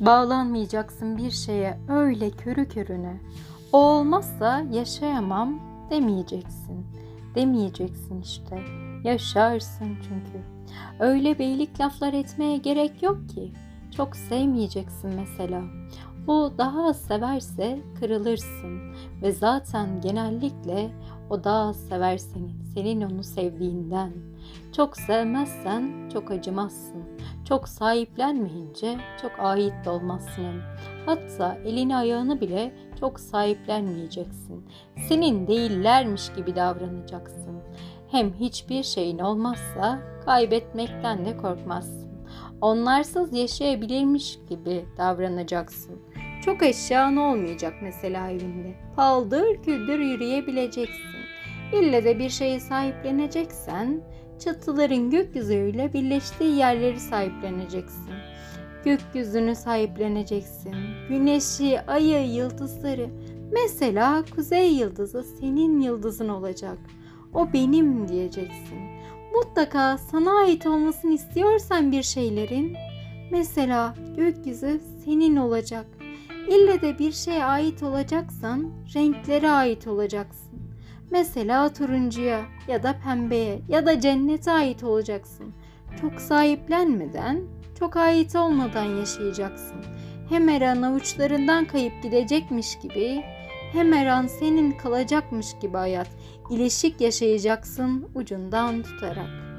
Bağlanmayacaksın bir şeye öyle körü körüne. O olmazsa yaşayamam demeyeceksin. Demeyeceksin işte. Yaşarsın çünkü. Öyle beylik laflar etmeye gerek yok ki. Çok sevmeyeceksin mesela. O daha az severse kırılırsın ve zaten genellikle o daha az sever seni. Senin onu sevdiğinden. Çok sevmezsen çok acımazsın. Çok sahiplenmeyince çok ait de olmazsın. Hatta elini ayağını bile çok sahiplenmeyeceksin. Senin değillermiş gibi davranacaksın. Hem hiçbir şeyin olmazsa kaybetmekten de korkmazsın. Onlarsız yaşayabilirmiş gibi davranacaksın. Çok eşyan olmayacak mesela evinde. Paldır küldür yürüyebileceksin. İlle de bir şeye sahipleneceksen çatıların gökyüzüyle birleştiği yerleri sahipleneceksin. Gökyüzünü sahipleneceksin. Güneşi, ayı, yıldızları. Mesela kuzey yıldızı senin yıldızın olacak. O benim diyeceksin. Mutlaka sana ait olmasını istiyorsan bir şeylerin mesela gökyüzü senin olacak. İlle de bir şeye ait olacaksan renklere ait olacaksın. Mesela turuncuya ya da pembeye ya da cennete ait olacaksın. Çok sahiplenmeden, çok ait olmadan yaşayacaksın. Hem her an avuçlarından kayıp gidecekmiş gibi, hem her senin kalacakmış gibi hayat. İleşik yaşayacaksın ucundan tutarak.